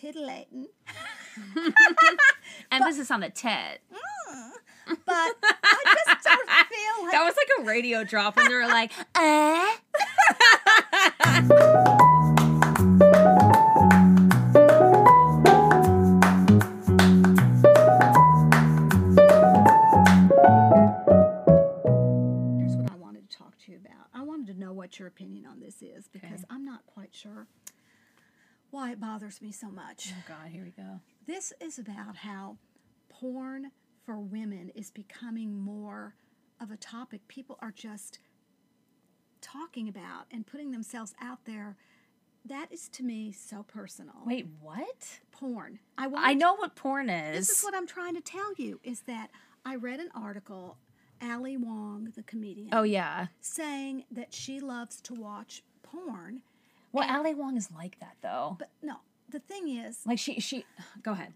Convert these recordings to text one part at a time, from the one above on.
titillating. Emphasis on the tit. But I just don't feel like That was like a radio drop and they were like, eh? why it bothers me so much. Oh God, here we go. This is about how porn for women is becoming more of a topic people are just talking about and putting themselves out there. That is to me so personal. Wait, what? porn. I want I know what porn is. This is what I'm trying to tell you is that I read an article, Ali Wong, the comedian, oh yeah. saying that she loves to watch porn. Well, Ali Wong is like that though. But no, the thing is, Like she she. Go ahead.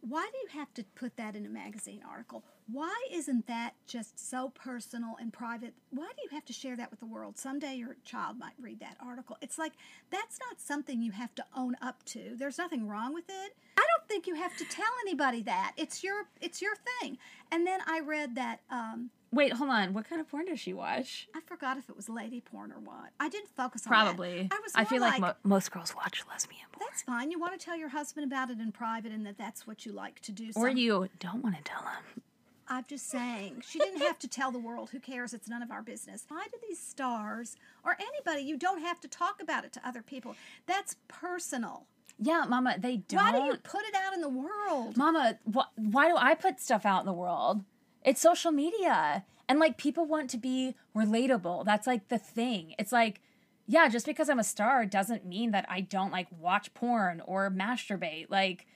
why do you have to put that in a magazine article? Why isn't that just so personal and private? Why do you have to share that with the world? Someday your child might read that article. It's like that's not something you have to own up to. There's nothing wrong with it. I don't think you have to tell anybody that. It's your it's your thing. And then I read that um, Wait, hold on. What kind of porn does she watch? I forgot if it was lady porn or what. I didn't focus on Probably. That. I was I feel like, mo- most girls watch lesbian porn. that's fine. You want to tell your husband about it in private, and that that's what you like to do. Or Some- you don't want to tell him. I'm just saying, she didn't have to tell the world. Who cares? It's none of our business. Why do these stars or anybody, you don't have to talk about it to other people? That's personal. Yeah, Mama, they don't. Why do you put it out in the world? Mama, wh- why do I put stuff out in the world? It's social media. And like people want to be relatable. That's like the thing. It's like, yeah, just because I'm a star doesn't mean that I don't like watch porn or masturbate. Like,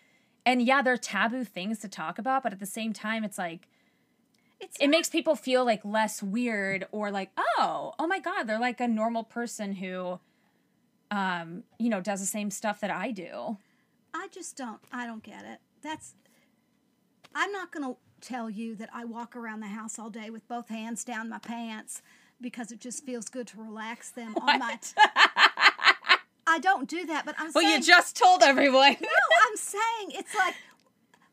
and yeah, they're taboo things to talk about, but at the same time, it's like, It's it makes people feel like less weird or like, oh, oh my God, they're like a normal person who, um, you know, does the same stuff that I do. I just don't. I don't get it. That's. I'm not going to tell you that I walk around the house all day with both hands down my pants because it just feels good to relax them on my. I don't do that, but I'm Well, saying. you just told everyone. no, I'm saying it's like.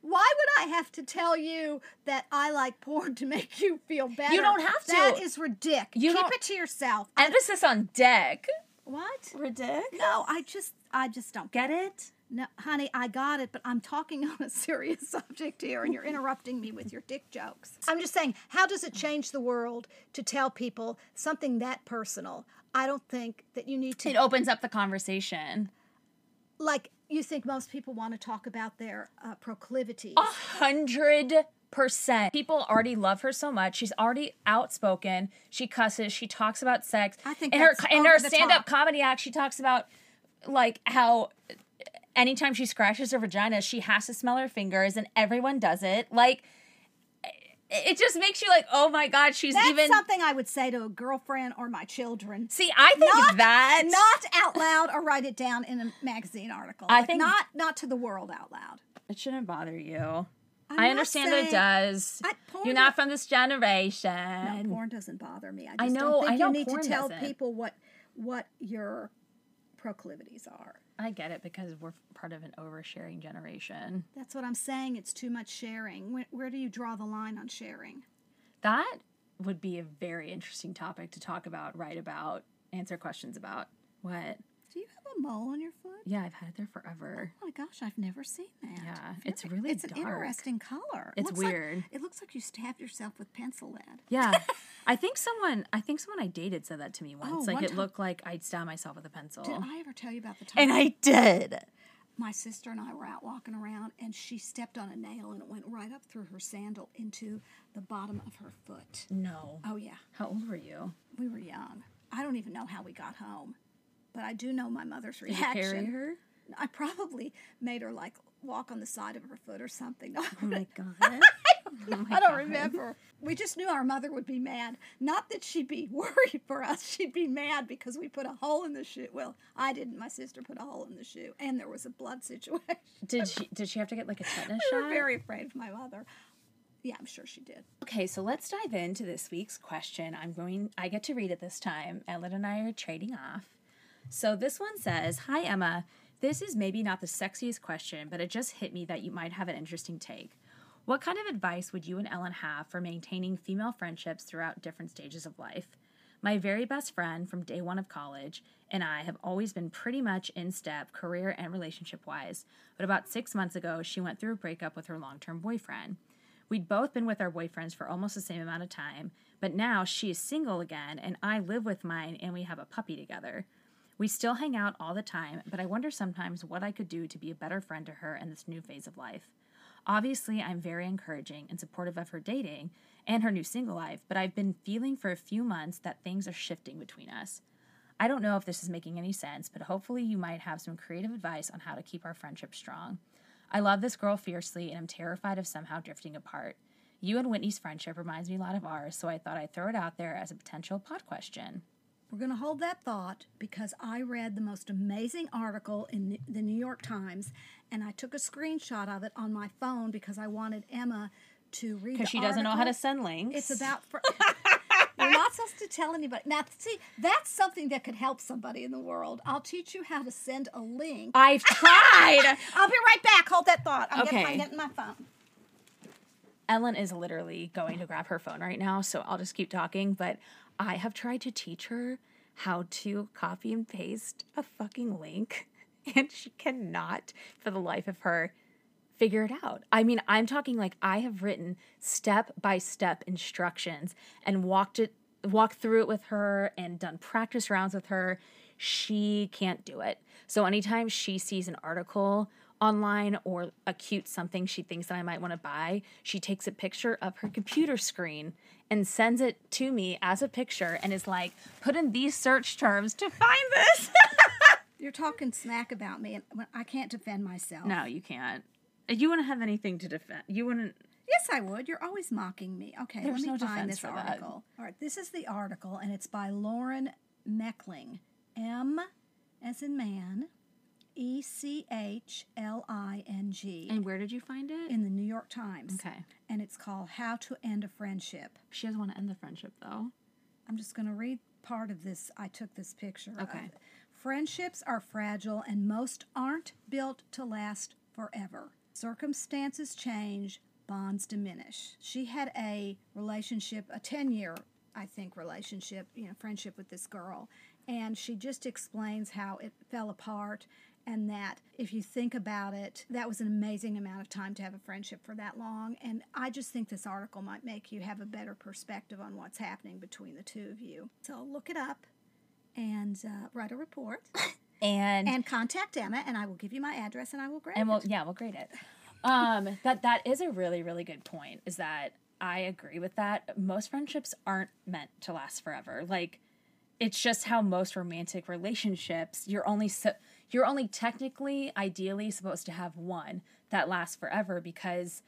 Why would I have to tell you that I like porn to make you feel better? You don't have to. That is ridiculous. You Keep don't- it to yourself. Emphasis on deck. what? Ridic? No, I just, I just don't Get it? No, honey, I got it, but I'm talking on a serious subject here, and you're interrupting me with your dick jokes. I'm just saying, how does it change the world to tell people something that personal? I don't think that you need to, It opens up the conversation. like, you think most people want to talk about their uh, proclivities. A hundred percent. People already love her so much. She's already outspoken. She cusses. She talks about sex. I think in her in her stand up comedy act, she talks about like how anytime she scratches her vagina, she has to smell her fingers, and everyone does it. Like it just makes you like, oh my god, she's That's even. something I would say to a girlfriend or my children. See, I think Not- that Not out loud or write it down in a magazine article. I Like, think- not not to the world out loud. it shouldn't bother you. I'm I not understand that it does. I- porn You're not from this generation. No, porn doesn't bother me. I, I know- don't think I know you need porn to tell doesn't. people what what your proclivities are. I get it because we're part of an oversharing generation. That's what I'm saying. It's too much sharing. Where, where do you draw the line on sharing? That would be a very interesting topic to talk about, write about, answer questions about. What? Do you have a mole on your foot? Yeah, I've had it there forever. Oh my gosh, I've never seen that. Yeah, it's really it's an interesting color. It It's looks like- weird. it looks like you stabbed yourself with pencil lead. Yeah. I think someone I think someone I dated said that to me oh, once. Oh, like one it time- looked like I'd stab myself with a pencil. Did I ever tell you about the time? and I did. my sister and I were out walking around, and she stepped on a nail, and it went right up through her sandal into the bottom of her foot. No. Oh yeah. How old were you? We were young. I don't even know how we got home, but I do know my mother's Did you reaction. carry her? I probably made her like walk on the side of her foot or something. Oh my god. Oh I don't remember. We just knew our mother would be mad. Not that she'd be worried for us. She'd be mad because we put a hole in the shoe. Well, I didn't. My sister put a hole in the shoe, and there was a blood situation. Did she did she have to get like a tetanus we shot? were very afraid of my mother. Yeah, I'm sure she did. Okay, so let's dive into this week's question. I'm going I get to read it this time. Ellen and I are trading off. So this one says, "Hi Emma. This is maybe not the sexiest question, but it just hit me that you might have an interesting take. What kind of advice would you and Ellen have for maintaining female friendships throughout different stages of life? My very best friend from day one of college and I have always been pretty much in step, career and relationship wise. But about six months ago, she went through a breakup with her long term boyfriend. We'd both been with our boyfriends for almost the same amount of time, but now she is single again, and I live with mine, and we have a puppy together. We still hang out all the time, but I wonder sometimes what I could do to be a better friend to her in this new phase of life. Obviously, I'm very encouraging and supportive of her dating and her new single life, but I've been feeling for a few months that things are shifting between us. I don't know if this is making any sense, but hopefully you might have some creative advice on how to keep our friendship strong. I love this girl fiercely and I'm terrified of somehow drifting apart. You and Whitney's friendship reminds me a lot of ours, so I thought I'd throw it out there as a potential pod question. We're going to hold that thought because I read the most amazing article in the New York Times and I took a screenshot of it on my phone because I wanted Emma to read it. Because she doesn't know how to send links. It's about. Fr- You're not supposed to tell anybody. Now, see, that's something that could help somebody in the world. I'll teach you how to send a link. I've tried. I'll be right back. Hold that thought. I'm, Okay. getting, I'm getting my phone. Ellen is literally going to grab her phone right now, so I'll just keep talking. But I have tried to teach her how to copy and paste a fucking link, and she cannot, for the life of her, figure it out. I mean, I'm talking like I have written step by step instructions and walked it, walked through it with her, and done practice rounds with her. She can't do it. So anytime she sees an article online or a cute something she thinks that I might want to buy, she takes a picture of her computer screen and sends it to me as a picture and is like, put in these search terms to find this. You're talking smack about me, and I can't defend myself. no, you can't. You wouldn't have anything to defend. You wouldn't. Yes, I would. You're always mocking me. Okay, There's let me no find this for that. article. All right, this is the article, and it's by Lauren Mechling. M as in man, E C H L I N G. And where did you find it? in the New York Times. Okay. And it's called How to End a Friendship. She doesn't want to end the friendship though. I'm just going to read part of this. I took this picture. of. Okay. Friendships are fragile and most aren't built to last forever. Circumstances change, bonds diminish. She had a relationship, a 10 year, I think, relationship, you know, friendship with this girl. And she just explains how it fell apart and that if you think about it, that was an amazing amount of time to have a friendship for that long. And I just think this article might make you have a better perspective on what's happening between the two of you. So look it up and uh, write a report And and, contact Emma, and I will give you my address and I will grade And we'll it. yeah we'll grade it. Um, that that is a really really good point. Is that I agree with that. Most friendships aren't meant to last forever. Like it's just how most romantic relationships you're only so, you're only technically ideally supposed to have one that lasts forever because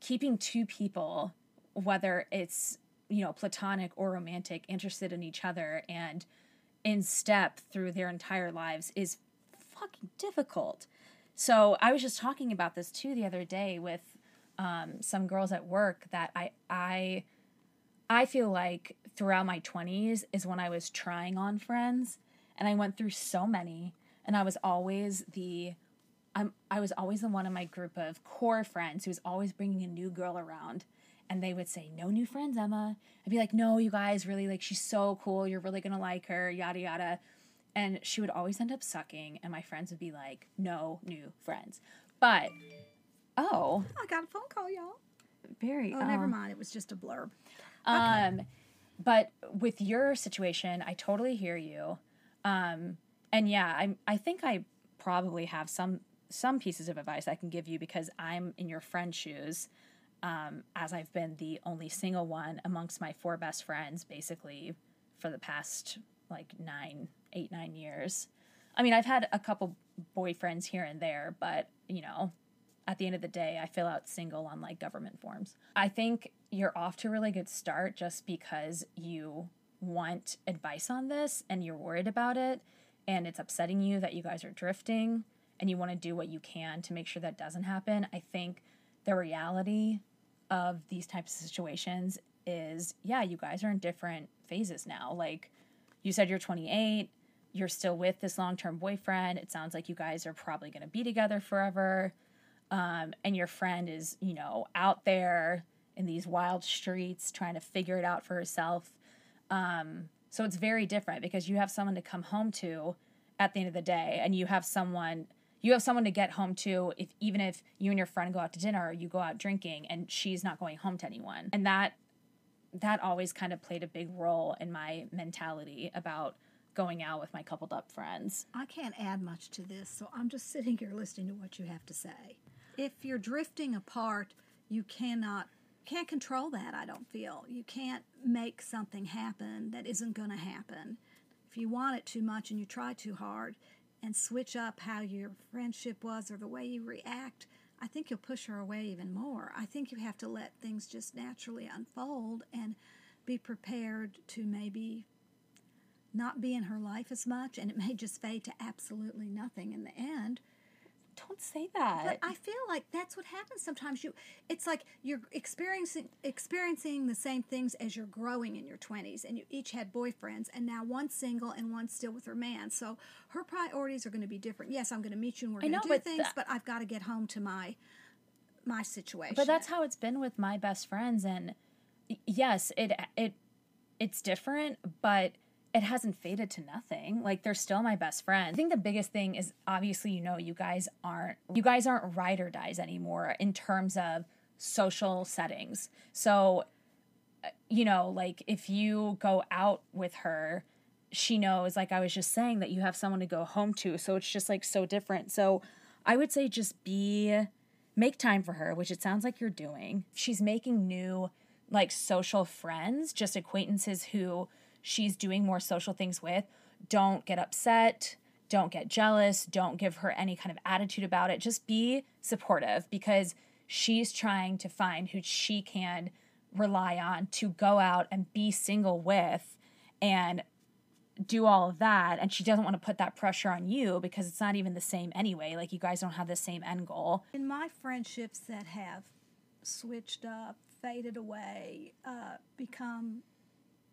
keeping two people whether it's you know platonic or romantic interested in each other and in step through their entire lives is fucking difficult. So i was just talking about this too the other day with um, some girls at work that i i I feel like throughout my 20s is when I was trying on friends and I went through so many and I was always the I'm I was always the one in my group of core friends who was always bringing a new girl around and they would say no new friends Emma I'd be like no you guys really like she's so cool you're really going to like her yada yada and she would always end up sucking and my friends would be like no new friends but oh I got a phone call, y'all. very Oh, never um, mind. It was just a blurb. Um, but with your situation, I totally hear you. Um, and yeah, I I think I probably have some some pieces of advice I can give you because I'm in your friend's shoes. Um, as I've been the only single one amongst my four best friends, basically for the past like nine, eight, nine years. I mean, I've had a couple boyfriends here and there, but you know, at the end of the day, I fill out single on like government forms. I think you're off to a really good start just because you want advice on this and you're worried about it and it's upsetting you that you guys are drifting and you want to do what you can to make sure that doesn't happen. I think the reality of these types of situations is yeah, you guys are in different phases now. Like you said, you're 28. you're still with this long term boyfriend. It sounds like you guys are probably going to be together forever. Um, and your friend is, you know, out there in these wild streets trying to figure it out for herself. Um, so it's very different because you have someone to come home to at the end of the day, and you have someone you have someone to get home to if even if you and your friend go out to dinner or you go out drinking and she's not going home to anyone and that that always kind of played a big role in my mentality about going out with my coupled up friends I can't add much to this, so I'm just sitting here listening to what you have to say. If you're drifting apart, you cannot can't control that, I don't feel. You can't make something happen that isn't going to happen. If you want it too much and you try too hard and switch up how your friendship was or the way you react, I think you'll push her away even more. I think you have to let things just naturally unfold and be prepared to maybe not be in her life as much and it may just fade to absolutely nothing in the end. Don't say that But I feel like that's what happens sometimes. You, it's like you're experiencing experiencing the same things as you're growing in your twenties, and you each had boyfriends, and now one's single and one's still with her man. So her priorities are going to be different. Yes, I'm going to meet you and we're going to do but things, tha- but I've got to get home to my my situation. But that's how it's been with my best friends and yes, it it it's different, but it hasn't faded to nothing. Like they're still my best friend. I think the biggest thing is obviously you know you guys aren't you guys aren't ride or dies anymore in terms of social settings. So uh, you know, like if you go out with her, she knows like I was just saying that you have someone to go home to. So it's just like so different. So I would say just be make time for her, which it sounds like you're doing. She's making new like social friends, just acquaintances who she's doing more social things with. Don't get upset, don't get jealous, don't give her any kind of attitude about it. Just be supportive because she's trying to find who she can rely on to go out and be single with and do all of that and she doesn't want to put that pressure on you because it's not even the same anyway like you guys don't have the same end goal in my friendships that have switched up, faded away, uh, become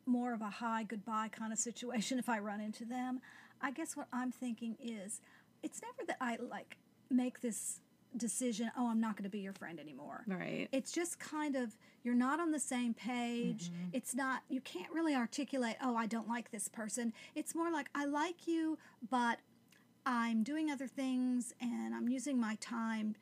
more of a hi goodbye kind of situation if I run into them. I guess what I'm thinking is it's never that I like make this decision, oh, I'm not going to be your friend anymore. right It's just kind of you're not on the same page. Mm-hmm. It's not you can't really articulate, "Oh, I don't like this person." It's more like I like you, but I'm doing other things and I'm using my time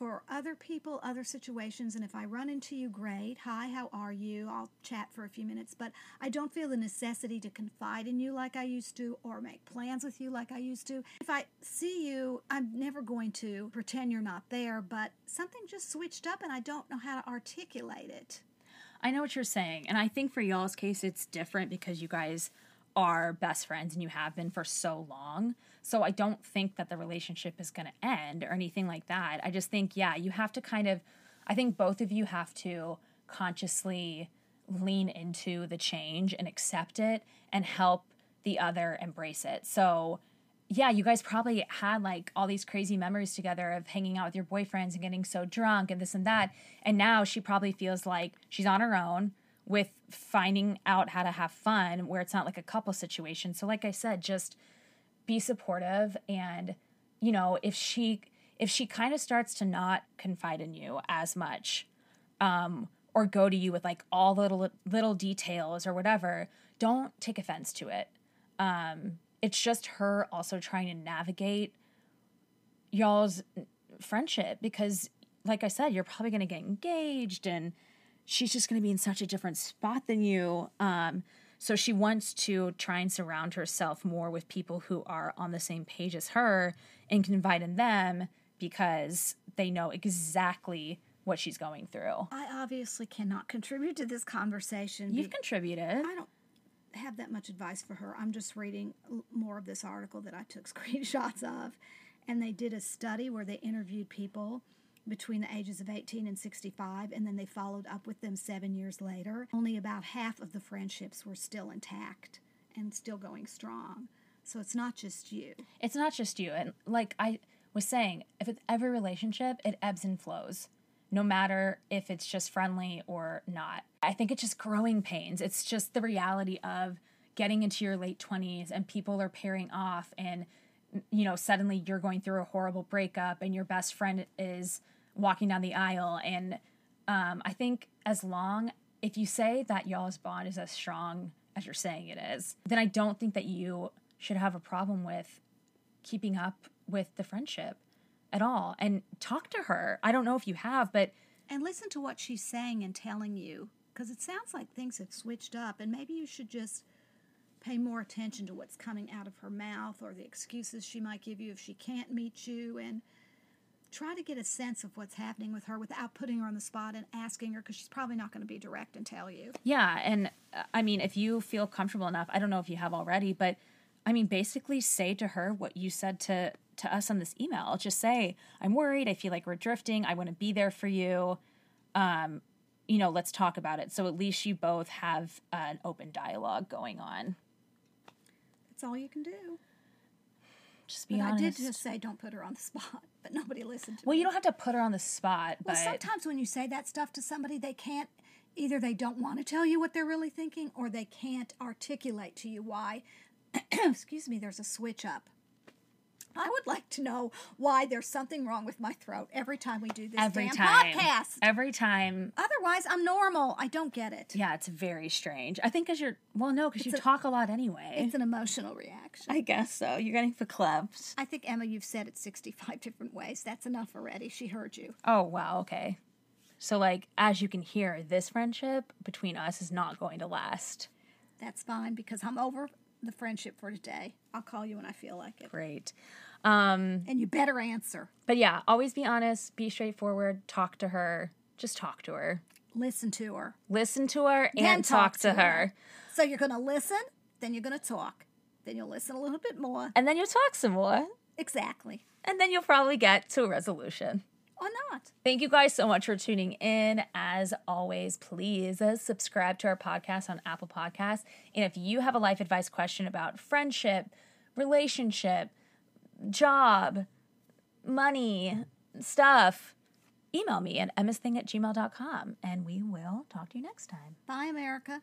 for other people, other situations, and if I run into you, great. Hi, how are you? I'll chat for a few minutes, but I don't feel the necessity to confide in you like I used to or make plans with you like I used to. If I see you, I'm never going to pretend you're not there, but something just switched up and I don't know how to articulate it. I know what you're saying. And I think for y'all's case, it's different because you guys are best friends and you have been for so long. So I don't think that the relationship is going to end or anything like that. I just think, yeah, you have to kind of, I think both of you have to consciously lean into the change and accept it and help the other embrace it. So, yeah, you guys probably had like all these crazy memories together of hanging out with your boyfriends and getting so drunk and this and that. And now she probably feels like she's on her own with finding out how to have fun where it's not like a couple situation. So, like I said, just be supportive and you know if she if she kind of starts to not confide in you as much um or go to you with like all the little little details or whatever don't take offense to it um it's just her also trying to navigate y'all's friendship because like i said you're probably going to get engaged and she's just going to be in such a different spot than you um so she wants to try and surround herself more with people who are on the same page as her and confide in them because they know exactly what she's going through. I obviously cannot contribute to this conversation. You've contributed. I don't have that much advice for her. I'm just reading more of this article that I took screenshots of. And they did a study where they interviewed people between the ages of 18 and 65, and then they followed up with them seven years later. Only about half of the friendships were still intact and still going strong. So it's not just you. It's not just you. And like I was saying, if it's every relationship, it ebbs and flows, no matter if it's just friendly or not. I think it's just growing pains. It's just the reality of getting into your late 20s and people are pairing off and you know suddenly you're going through a horrible breakup and your best friend is walking down the aisle. And um, i think as long if you say that y'all's bond is as strong as you're saying it is then i don't think that you should have a problem with keeping up with the friendship at all. And talk to her. I don't know if you have but And listen to what she's saying and telling you because it sounds like things have switched up and maybe you should just pay more attention to what's coming out of her mouth or the excuses she might give you if she can't meet you and try to get a sense of what's happening with her without putting her on the spot and asking her because she's probably not going to be direct and tell you. Yeah, and uh, I mean, if you feel comfortable enough, I don't know if you have already, but I mean, basically say to her what you said to to us on this email. Just say, "I'm worried. I feel like we're drifting. I want to be there for you. Um, you know, let's talk about it." So at least you both have an open dialogue going on. That's all you can do. Just be But honest. I did just say don't put her on the spot, but nobody listened to well, me. Well, you don't have to put her on the spot, Well, but sometimes when you say that stuff to somebody, they can't either they don't want to tell you what they're really thinking or they can't articulate to you why excuse me, there's a switch up. I would like to know why there's something wrong with my throat every time we do this every damn time, podcast. every time, Otherwise, I'm normal. I don't get it. yeah, it's very strange. I think because you're well, no, because you a- talk a lot anyway. It's an emotional reaction. I guess so. You're getting verklempt. I think Emma, you've said it 65 different ways. That's enough already. She heard you. Oh, wow. Okay. So, like, as you can hear, this friendship between us is not going to last. That's fine because I'm over the friendship for today. I'll call you when I feel like it. Great. Um, And you better answer. but yeah, always be honest, be straightforward, talk to her. Just talk to her. Listen to her. Listen to her and talk, to, her. her. So you're going to listen, then you're going to talk. Then you'll listen a little bit more. And then you'll talk some more. Exactly. And then you'll probably get to a resolution. Or not. Thank you guys so much for tuning in. As always, please subscribe to our podcast on Apple Podcasts. And if you have a life advice question about friendship, relationship, job, money, stuff, email me at emmasthing at gmail.com and we will talk to you next time. Bye, America.